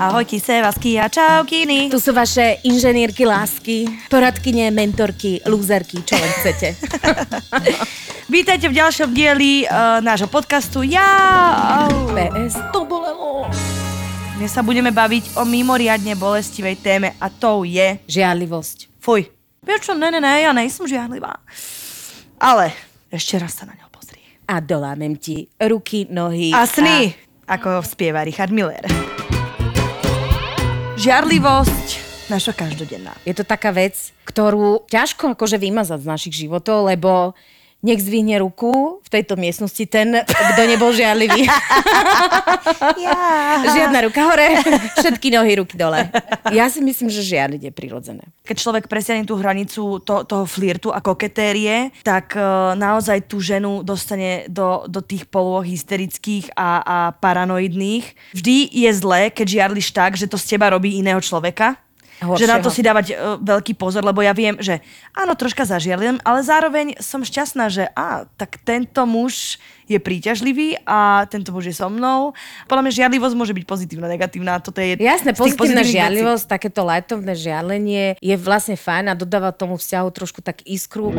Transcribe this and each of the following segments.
Ahojky, sevasky a čaukiny. Tu sú vaše inženýrky lásky, poradkyne, mentorky, lúzerky, čo len chcete. Vítajte v ďalšom dieli uh, nášho podcastu. Ja... PS, to bolelo. Dnes sa budeme baviť o mimoriadne bolestivej téme a tou je... Žiadlivosť. Fuj. Vieš čo, ne, ne, ne, ja nejsem žiadlivá. Ale ešte raz sa na ňo pozri. A dolámem ti ruky, nohy. A sny, ako spieva Richard Miller. Žiarlivosť, naša každodenná. Je to taká vec, ktorú ťažko akože vymazať z našich životov, lebo nech zvihne ruku v tejto miestnosti ten, kto nebol žiarlivý. Ja. Žiadna ruka hore, všetky nohy, ruky dole. Ja si myslím, že žiarliť je prirodzené. Keď človek presiahne tú hranicu to, toho flirtu a koketérie, tak uh, naozaj tú ženu dostane do, do tých polôch hysterických a, a paranoidných. Vždy je zlé, keď žiarliš tak, že to z teba robí iného človeka. Horšieho. Že na to si dávať uh, veľký pozor, lebo ja viem, že áno, troška zažiarlím, ale zároveň som šťastná, že á, tak tento muž je príťažlivý a tento muž je so mnou. Podľa mňa žiarlivosť môže byť pozitívna, negatívna. Toto je Jasné, pozitívna pozitívnych žiarlivosť, takéto lightovné žiarlenie je vlastne fajn a dodáva tomu vzťahu trošku tak iskru.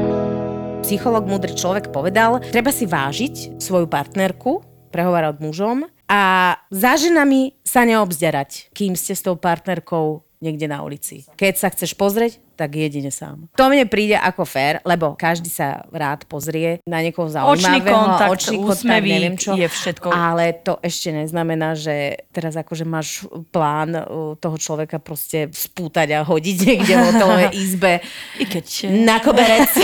Psycholog, múdry človek povedal, treba si vážiť svoju partnerku, prehováral mužom, a za ženami sa neobzderať, kým ste s tou partnerkou niekde na ulici. Keď sa chceš pozrieť, tak jedine sám. To mne príde ako fér, lebo každý sa rád pozrie na niekoho Očný zaujímavého. kontakt, očný kontakt, neviem čo. je všetko. Ale to ešte neznamená, že teraz akože máš plán uh, toho človeka proste spútať a hodiť niekde v hotelovej izbe I keď... na koberec.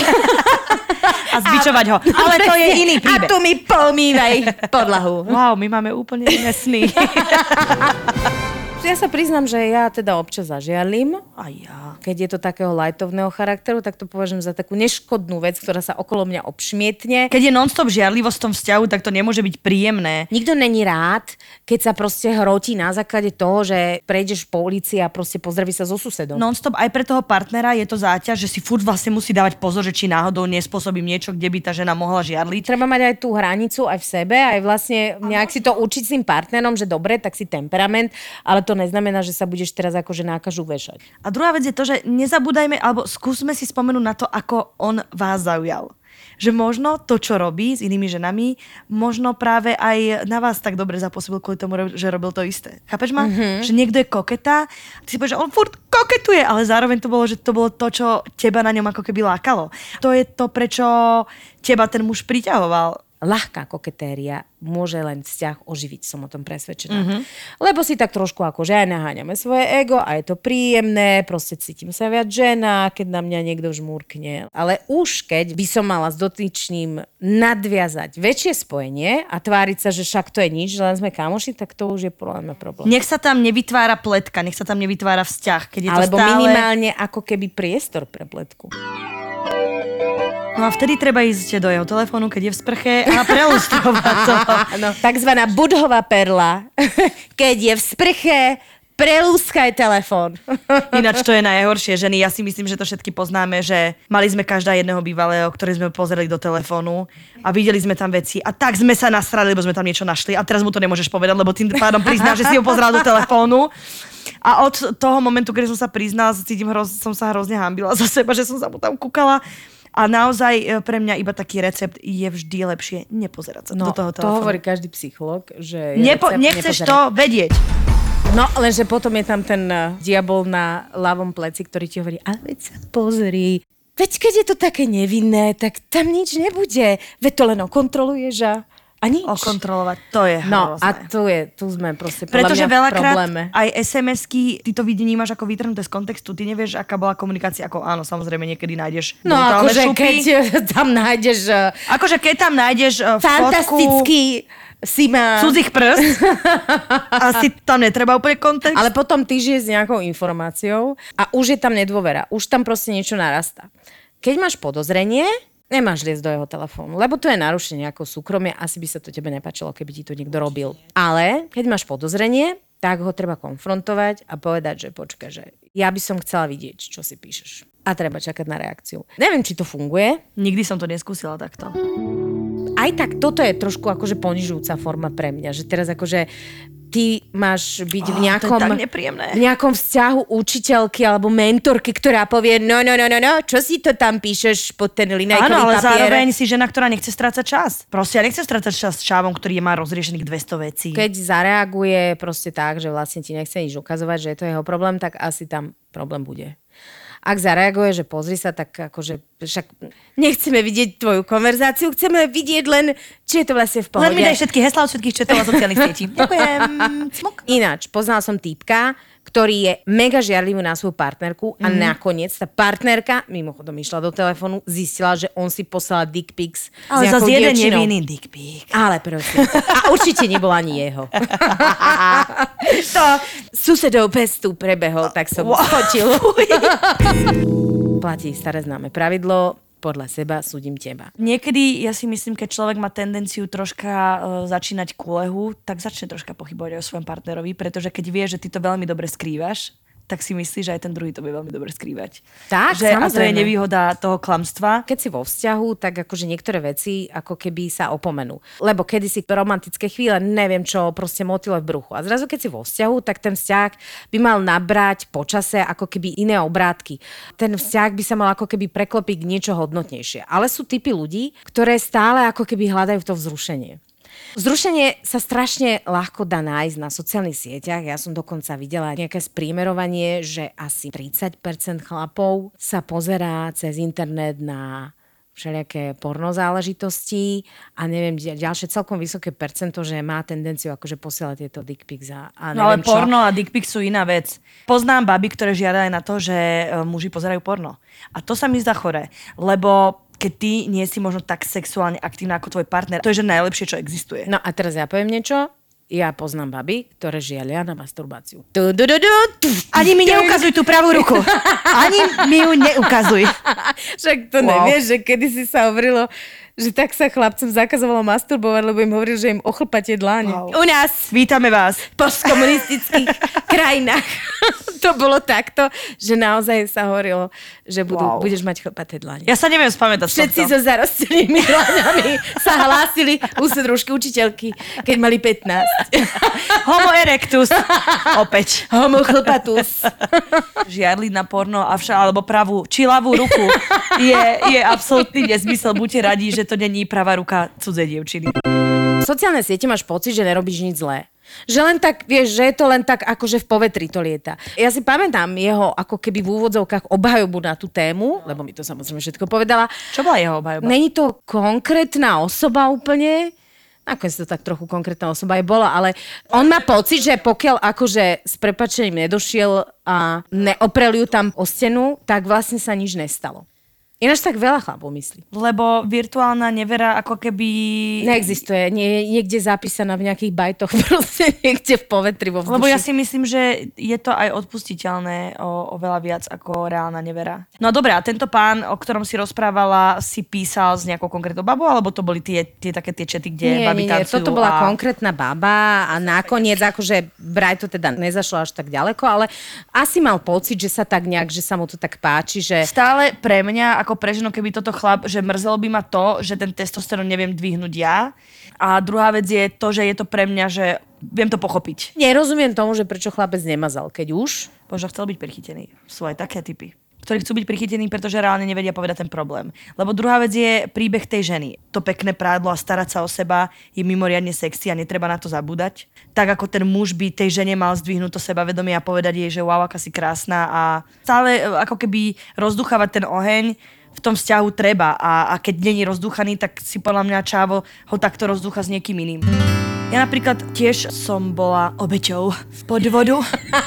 A zbičovať ho. Ale to je iný A príbeh. tu mi pomývaj podlahu. Wow, my máme úplne iné sny. Ja sa priznám, že ja teda občas zažialím. A ja. Keď je to takého lightovného charakteru, tak to považujem za takú neškodnú vec, ktorá sa okolo mňa obšmietne. Keď je non-stop žiarlivosť v tom vzťahu, tak to nemôže byť príjemné. Nikto není rád, keď sa proste hrotí na základe toho, že prejdeš po ulici a proste pozdraví sa so susedom. Non-stop aj pre toho partnera je to záťaž, že si furt vlastne musí dávať pozor, že či náhodou nespôsobím niečo, kde by tá žena mohla žiarliť. Treba mať aj tú hranicu aj v sebe, aj vlastne nejak si to učiť s tým partnerom, že dobre, tak si temperament, ale to neznamená, že sa budeš teraz akože nákažu vešať. A druhá vec je to, že nezabúdajme, alebo skúsme si spomenúť na to, ako on vás zaujal. Že možno to, čo robí s inými ženami, možno práve aj na vás tak dobre zapôsobil kvôli tomu, že robil to isté. Chápeš ma? Mm-hmm. Že niekto je koketa, ty si povieš, že on furt koketuje, ale zároveň to bolo, že to bolo to, čo teba na ňom ako keby lákalo. To je to, prečo teba ten muž priťahoval. Ľahká koketéria môže len vzťah oživiť, som o tom presvedčená. Mm-hmm. Lebo si tak trošku akože aj naháňame svoje ego a je to príjemné, proste cítim sa viac žena, keď na mňa niekto žmúrkne. Ale už keď by som mala s dotyčným nadviazať väčšie spojenie a tváriť sa, že však to je nič, len sme kamoši, tak to už je mňa problém. Nech sa tam nevytvára pletka, nech sa tam nevytvára vzťah. Keď je to Alebo stále... minimálne ako keby priestor pre pletku. No a vtedy treba ísť do jeho telefónu, keď je v sprche a preustrovať to. No, takzvaná budhová perla. Keď je v sprche, prelúskaj telefón. Ináč to je najhoršie, ženy. Ja si myslím, že to všetky poznáme, že mali sme každá jedného bývalého, ktorý sme pozerali do telefónu a videli sme tam veci a tak sme sa nasrali, lebo sme tam niečo našli a teraz mu to nemôžeš povedať, lebo tým pádom priznáš, že si ho pozeral do telefónu. A od toho momentu, kedy som sa priznala, cítim hroz, som sa hrozne hambila za seba, že som sa mu tam kúkala. A naozaj e, pre mňa iba taký recept je vždy lepšie nepozerať sa No, do toho to telefónu. hovorí každý psycholog, že... Nepo, nechceš nepozerať. to vedieť. No, lenže potom je tam ten uh, diabol na ľavom pleci, ktorý ti hovorí, ale veď sa pozri, veď keď je to také nevinné, tak tam nič nebude. Veď to len okontroluješ a, a nič. Okontrolovať, to je No hrozné. a tu je, tu sme proste Pretože veľakrát probléme. aj SMS-ky, ty to vnímaš ako vytrhnuté z kontextu, ty nevieš, aká bola komunikácia, ako áno, samozrejme niekedy nájdeš No akože šupy. keď tam nájdeš Akože keď tam nájdeš uh, fotku fantastický si má... cudzích prst, asi tam netreba úplne kontext. Ale potom ty žiješ s nejakou informáciou a už je tam nedôvera. Už tam proste niečo narastá. Keď máš podozrenie, nemáš liesť do jeho telefónu, lebo to je narušenie nejakého súkromia. Asi by sa to tebe nepačilo, keby ti to niekto robil. Ale keď máš podozrenie, tak ho treba konfrontovať a povedať, že počkaj, že ja by som chcela vidieť, čo si píšeš. A treba čakať na reakciu. Neviem, či to funguje. Nikdy som to neskúsila takto. Aj tak toto je trošku akože ponižujúca forma pre mňa, že teraz akože ty máš byť v to je nejakom, v nejakom vzťahu učiteľky alebo mentorky, ktorá povie, no, no, no, no, no, čo si to tam píšeš pod ten linajkový Áno, ale papier? zároveň si žena, ktorá nechce strácať čas. Proste ja nechcem strácať čas s čávom, ktorý má rozriešených 200 vecí. Keď zareaguje proste tak, že vlastne ti nechce nič ukazovať, že je to jeho problém, tak asi tam problém bude. Ak zareaguje, že pozri sa, tak akože však nechceme vidieť tvoju konverzáciu, chceme vidieť len, či je to vlastne v pohode. Len mi daj všetky heslá od všetkých četov a sociálnych sietí. Ďakujem. Smok. Ináč, poznala som týpka, ktorý je mega žiarlivý na svoju partnerku a Mhm. nakoniec tá partnerka, mimochodom išla do telefónu, zistila, že on si poslal dick pics Ale zase jeden nevinný dick pic. Ale prosím. A určite nebol ani jeho. to susedov pestu prebehol, tak som wow. fotil. Platí staré známe pravidlo, podľa seba súdim teba. Niekedy ja si myslím, keď človek má tendenciu troška uh, začínať kulehu, tak začne troška pochybovať o svojom partnerovi, pretože keď vie, že ty to veľmi dobre skrývaš, tak si myslí, že aj ten druhý to bude veľmi dobre skrývať. Tak, že, a to je samozrejme. nevýhoda toho klamstva. Keď si vo vzťahu, tak akože niektoré veci ako keby sa opomenú. Lebo kedy si romantické chvíle, neviem čo, proste motile v bruchu. A zrazu keď si vo vzťahu, tak ten vzťah by mal nabrať počase ako keby iné obrátky. Ten vzťah by sa mal ako keby preklopiť k niečo hodnotnejšie. Ale sú typy ľudí, ktoré stále ako keby hľadajú to vzrušenie. Vzrušenie sa strašne ľahko dá nájsť na sociálnych sieťach. Ja som dokonca videla nejaké sprímerovanie, že asi 30% chlapov sa pozerá cez internet na všelijaké porno záležitosti a neviem, ďal- ďalšie celkom vysoké percento, že má tendenciu akože posielať tieto dick pics a, a No ale neviem čo. porno a dick pic sú iná vec. Poznám baby, ktoré žiadajú na to, že e, muži pozerajú porno. A to sa mi zdá chore, lebo keď ty nie si možno tak sexuálne aktívna ako tvoj partner, to je že najlepšie, čo existuje. No a teraz ja poviem niečo. Ja poznám baby, ktoré žialia na masturbáciu. Tu, du, du, du, tu, Ani mi neukazuj tú pravú ruku. Ani mi ju neukazuj. Však to Wow. nevieš, že kedysi sa hovorilo, že tak sa chlapcom zakazovalo masturbovať, lebo im hovoril, že im ochlpate dláne. Wow. U nás Vítame vás. v postkomunistických krajinách to bolo takto, že naozaj sa hovorilo, že budú, Wow. budeš mať chlpaté dlane. Ja sa neviem spamätať Všetci so zarostenými dlaňami sa hlásili u sodružky učiteľky, keď mali 15. Homo erectus. Opäť. Homo chlpatus. Žiadliť na porno a vša, alebo pravú, či ľavú ruku je, je absolútny nezmysel. Buďte radi, že to není pravá ruka cudzej dievčiny. sociálne siete máš pocit, že nerobíš nič zlé. Že len tak, vieš, že je to len tak, akože v povetri to lieta. Ja si pamätám jeho ako keby v úvodzovkách obhajobu na tú tému, lebo mi to samozrejme všetko povedala. Čo bola jeho obhajoba? Není to konkrétna osoba úplne, nakoniec to tak trochu konkrétna osoba aj bola, ale on má pocit, že pokiaľ akože s prepačením nedošiel a neoprel ju tam o stenu, tak vlastne sa nič nestalo. Ináč tak veľa chlapov myslí. Lebo virtuálna nevera ako keby... Neexistuje, nie je niekde zapísaná v nejakých bajtoch, proste niekde v povetri vo vzduši. Lebo ja si myslím, že je to aj odpustiteľné o, oveľa viac ako reálna nevera. No dobré, a tento pán, o ktorom si rozprávala, si písal s nejakou konkrétnou babou, alebo to boli tie, tie také tie čety, kde nie, baby nie, nie, toto bola a... konkrétna baba a nakoniec akože braj to teda nezašlo až tak ďaleko, ale asi mal pocit, že sa tak nejak, že sa mu to tak páči, že Stále pre mňa, ako pre ženu, keby toto chlap, že mrzelo by ma to, že ten testosterón neviem dvihnúť ja. A druhá vec je to, že je to pre mňa, že viem to pochopiť. nerozumiem tomu, že prečo chlapec nemazal, keď už. Možno chcel byť prichytený. Sú aj také typy ktorí chcú byť prichytení, pretože reálne nevedia povedať ten problém. Lebo druhá vec je príbeh tej ženy. To pekné prádlo a starať sa o seba je mimoriadne sexy a netreba na to zabúdať. Tak ako ten muž by tej žene mal zdvihnúť to sebavedomie a povedať jej, že wow, aká si krásna a stále e, ako keby rozduchávať ten oheň v tom vzťahu treba a, a keď není rozdúchaný, tak si podľa mňa čávo ho takto rozdúcha s niekým iným. Ja napríklad tiež som bola obeťou podvodu.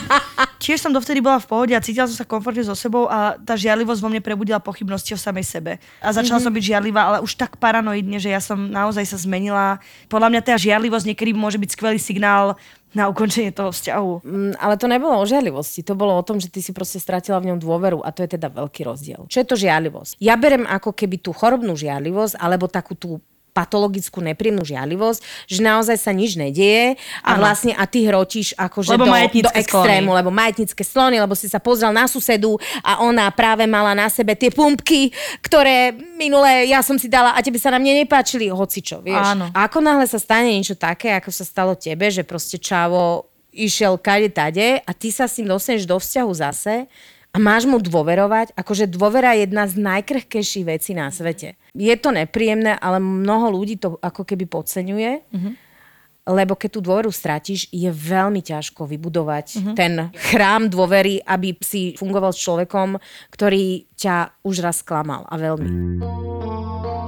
tiež som dovtedy bola v pohode a cítila som sa komfortne so sebou a tá žiarlivosť vo mne prebudila pochybnosti o samej sebe. A začala mm-hmm. som byť žiarlivá, ale už tak paranoidne, že ja som naozaj sa zmenila. Podľa mňa tá žiarlivosť niekedy môže byť skvelý signál na ukončenie toho vzťahu. Mm, ale to nebolo o žiarlivosti, to bolo o tom, že ty si proste stratila v ňom dôveru a to je teda veľký rozdiel. Čo je to žiarlivosť? Ja berem ako keby tú chorobnú žiarlivosť alebo takú tú patologickú nepríjemnú žiarlivosť, že naozaj sa nič nedieje a vlastne a ty hrotíš akože Lebo do, do extrému, sklony. lebo majetnícke sklony, lebo si sa pozrel na susedu a ona práve mala na sebe tie pumpky, ktoré minule ja som si dala a tebe sa na mne nepáčili, hocičo, vieš. Áno. A ako náhle sa stane niečo také, ako sa stalo tebe, že proste čavo išiel kade tade a ty sa s ním dostaneš do vzťahu zase a máš mu dôverovať, akože dôvera je jedna z najkrhkejších vecí na svete. Je to nepríjemné, ale mnoho ľudí to ako keby podceňuje, mm-hmm. lebo keď tú dôveru stratíš, je veľmi ťažko vybudovať mm-hmm. ten chrám dôvery, aby si fungoval s človekom, ktorý ťa už raz klamal a veľmi.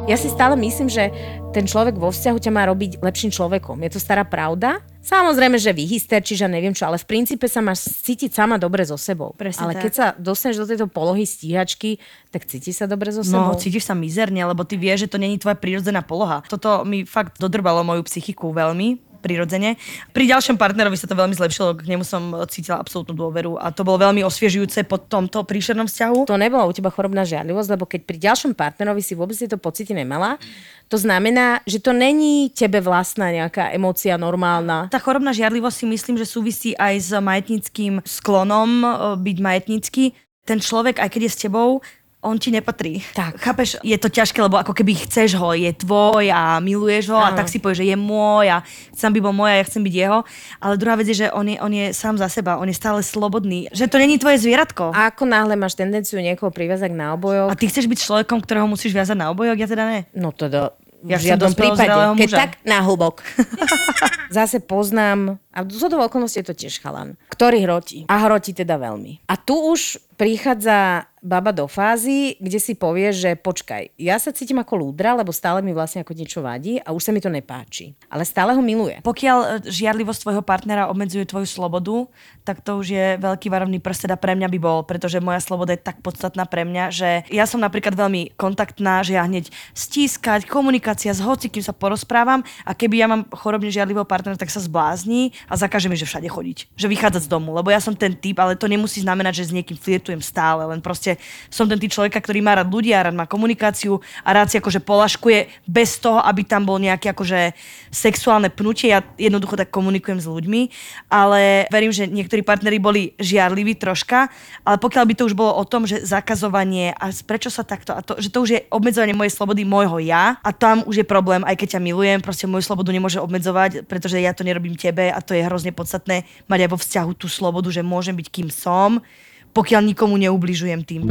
Ja si stále myslím, že ten človek vo vzťahu ťa má robiť lepším človekom. Je to stará pravda? Samozrejme, že vyhysterčíš a neviem čo, ale v princípe sa máš cítiť sama dobre so sebou. Presne ale tak. keď sa dostaneš do tejto polohy stíhačky, tak cítiš sa dobre so No, sebou. cítiš sa mizerne, lebo ty vieš, že to není tvoja prírodzená poloha. Toto mi fakt dodrbalo moju psychiku veľmi prirodzene. Pri ďalšom partnerovi sa to veľmi zlepšilo, k nemu som cítila absolútnu dôveru a to bolo veľmi osviežujúce po tomto príšernom vzťahu. to nebola u teba chorobná žiarlivosť, lebo keď pri ďalšom partnerovi si vôbec tieto pocity nemala, to znamená, že to není tebe vlastná nejaká emócia normálna. Tá chorobná žiarlivosť si myslím, že súvisí aj s majetnickým sklonom e, byť majetnícky. Ten človek, aj keď je s tebou, on ti nepatrí. Tak. Chápeš, je to ťažké, lebo ako keby chceš ho, je tvoj a miluješ ho a Áno. tak si povieš, že je môj a chcem by bol môj a ja chcem byť jeho. Ale druhá vec je, že on je, on je sám za seba, on je stále slobodný. Že to není tvoje zvieratko. A, A ako náhle máš tendenciu niekoho priviazať na obojok, a ty chceš byť človekom, ktorého musíš viazať na obojok, ja teda ne. No to do, Ja v žiadnom prípade. Keď muža. tak na hlbok. Zase poznám, a z hodou okolností je to tiež chalan, ktorý hrotí. A hrotí teda veľmi. A tu už prichádza baba do fázy, kde si povie, že počkaj, ja sa cítim ako lúdra, lebo stále mi vlastne ako niečo vadí a už sa mi to nepáči. Ale stále ho miluje. Pokiaľ e, žiarlivosť tvojho partnera obmedzuje tvoju slobodu, tak to už je veľký varovný prst, teda pre mňa by bol, pretože moja sloboda je tak podstatná pre mňa, že ja som napríklad veľmi kontaktná, že ja hneď stískať, komunikácia s hocikým sa porozprávam a keby ja mám chorobne žiarlivého partnera, tak sa zblázni a zakáže mi, že všade chodiť, že vychádzať z domu, lebo ja som ten typ, ale to nemusí znamenať, že s niekým flirtujem stále, len proste som ten typ človeka, ktorý má rád ľudí a rád má komunikáciu a rád si akože polaškuje bez toho, aby tam bol nejaké akože sexuálne pnutie. Ja jednoducho tak komunikujem s ľuďmi, ale verím, že niektorí partneri boli žiarliví troška, ale pokiaľ by to už bolo o tom, že zakazovanie a prečo sa takto, a to, že to už je obmedzovanie mojej slobody môjho ja a tam už je problém, aj keď ťa milujem, proste moju slobodu nemôže obmedzovať, pretože ja to nerobím tebe a to je hrozne podstatné mať aj vo vzťahu tú slobodu, že môžem byť kým som, pokiaľ nikomu neubližujem tým.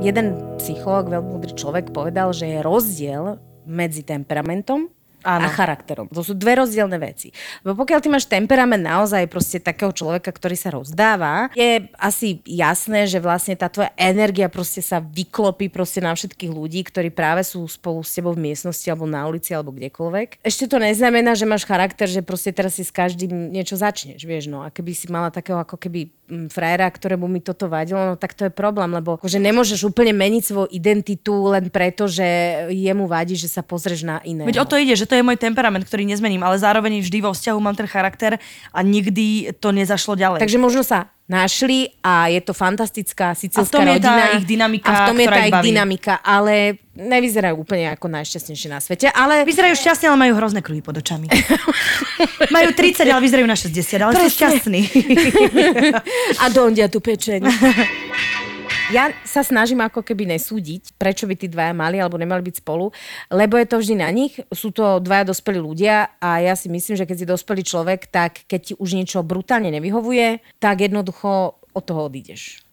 Jeden psychológ, veľmi múdry človek, povedal, že je rozdiel medzi temperamentom Áno. a charakterom. To sú dve rozdielne veci. Lebo pokiaľ ty máš temperament naozaj proste takého človeka, ktorý sa rozdáva, je asi jasné, že vlastne tá tvoja energia proste sa vyklopí proste na všetkých ľudí, ktorí práve sú spolu s tebou v miestnosti alebo na ulici alebo kdekoľvek. Ešte to neznamená, že máš charakter, že proste teraz si s každým niečo začneš, vieš, no. A keby si mala takého ako keby mm, frajera, ktorému mi toto vadilo, no tak to je problém, lebo že nemôžeš úplne meniť svoju identitu len preto, že jemu vadí, že sa pozrieš na iného. Veď o to ide, že to je môj temperament, ktorý nezmením, ale zároveň vždy vo vzťahu mám ten charakter a nikdy to nezašlo ďalej. Takže možno sa našli a je to fantastická sicilská A v tom je tá rodina. ich dynamika, A v tom je tá ich baví. dynamika, ale nevyzerajú úplne ako najšťastnejšie na svete. Ale Vyzerajú šťastne, ale majú hrozné kruhy pod očami. majú 30, ale vyzerajú na 60, ale sú Presne. šťastní. a dondia tu pečeň. Ja sa snažím ako keby nesúdiť, prečo by tí dvaja mali alebo nemali byť spolu, lebo je to vždy na nich. Sú to dvaja dospelí ľudia a ja si myslím, že keď si dospelý človek, tak keď ti už niečo brutálne nevyhovuje, tak jednoducho od toho odídeš.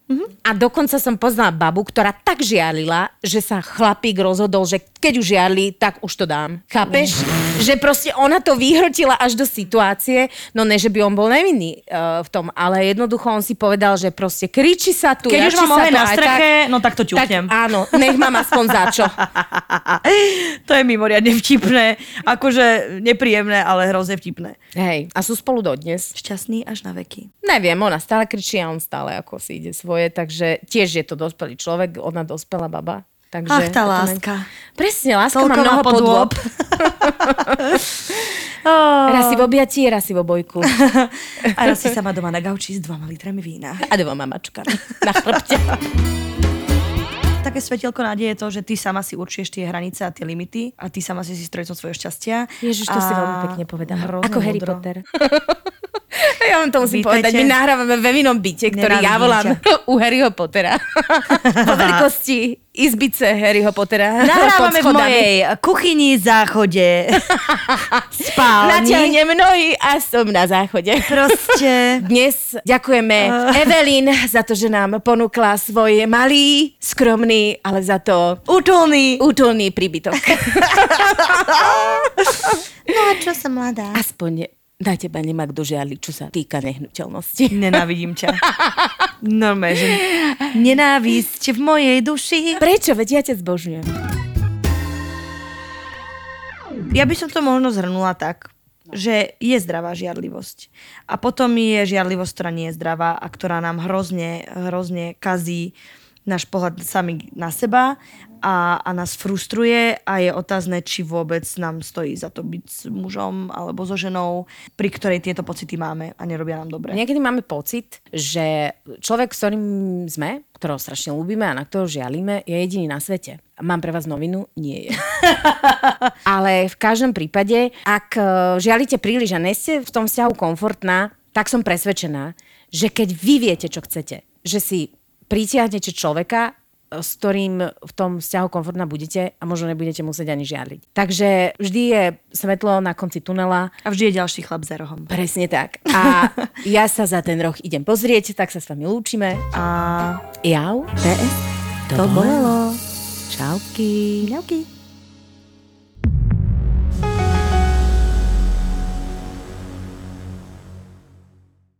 A dokonca som poznala babu, ktorá tak žiarlila, že sa chlapík rozhodol, že keď už žiarli, tak už to dám. Chápeš? Že proste ona to vyhrotila až do situácie, no ne, že by on bol nevinný uh, v tom, ale jednoducho on si povedal, že proste kričí sa tu. Keď už mám oheň na streche, no tak to tak ťuknem. áno, nech mám aspoň za čo. to je mimoriadne vtipné. Akože nepríjemné, ale hrozne vtipné. Hej, a sú spolu dodnes. Šťastný až na veky. Neviem, ona stále kričí a on stále ako si ide svoje, takže tiež je to dospelý človek, ona dospelá baba. Takže Ach, tá to ne- láska. Presne, láska Toľko má mnoho podôb. podôb. Oh. Raz si v objatí, raz si v obojku. A raz si sama doma na gauči s dvoma litrami vína. A doma mamačka na chrbte. Také svetielko nádeje je to, že ty sama si určuješ tie hranice a tie limity a ty sama si si strojcom svojho šťastia. Ježiš, to a si veľmi pekne povedala. Ako Harry múdro. Potter. Ja vám to musím Vítajte. povedať. My nahrávame ve inom byte, ktorý ja Nenávidím volám ťa. u Harryho Pottera. po veľkosti izbice Harryho Pottera. Nahrávame v mojej kuchyni, záchode, spálni. Natiahnem nohy a som na záchode. Proste. Dnes ďakujeme Evelyn za to, že nám ponúkla svoj malý, skromný, ale za to Útulný. útulný príbytok. No a čo som mladá? Aspoň na teba nemá kto žiali, čo sa týka nehnuteľnosti. Nenávidím ťa. Normálne, že nenávisť v mojej duši. Prečo? Veď ja ťa zbožňujem. Ja by som to možno zhrnula tak, že je zdravá žiarlivosť. A potom je žiarlivosť, ktorá nie je zdravá a ktorá nám hrozne, hrozne kazí náš pohľad sami na seba a, a nás frustruje a je otázne, či vôbec nám stojí za to byť s mužom alebo so ženou, pri ktorej tieto pocity máme a nerobia nám dobre. Niekedy máme pocit, že človek, s ktorým sme, ktorého strašne ľúbime a na ktorého žialíme, je jediný na svete. Mám pre vás novinu? Nie je. Ale v každom prípade, ak e, žialite príliš a neste v tom vzťahu komfortná, tak som presvedčená, že keď vy viete, čo chcete, že si pritiahnete človeka, e, s ktorým v tom vzťahu komfortná budete a možno nebudete musieť ani žialiť. Takže vždy je svetlo na konci tunela A vždy je ďalší chlap za rohom. Presne tak. A ja sa za ten roh idem pozrieť, tak sa s vami lúčime. A Jau, PS, to, To bolelo. Čauky. Mňauky.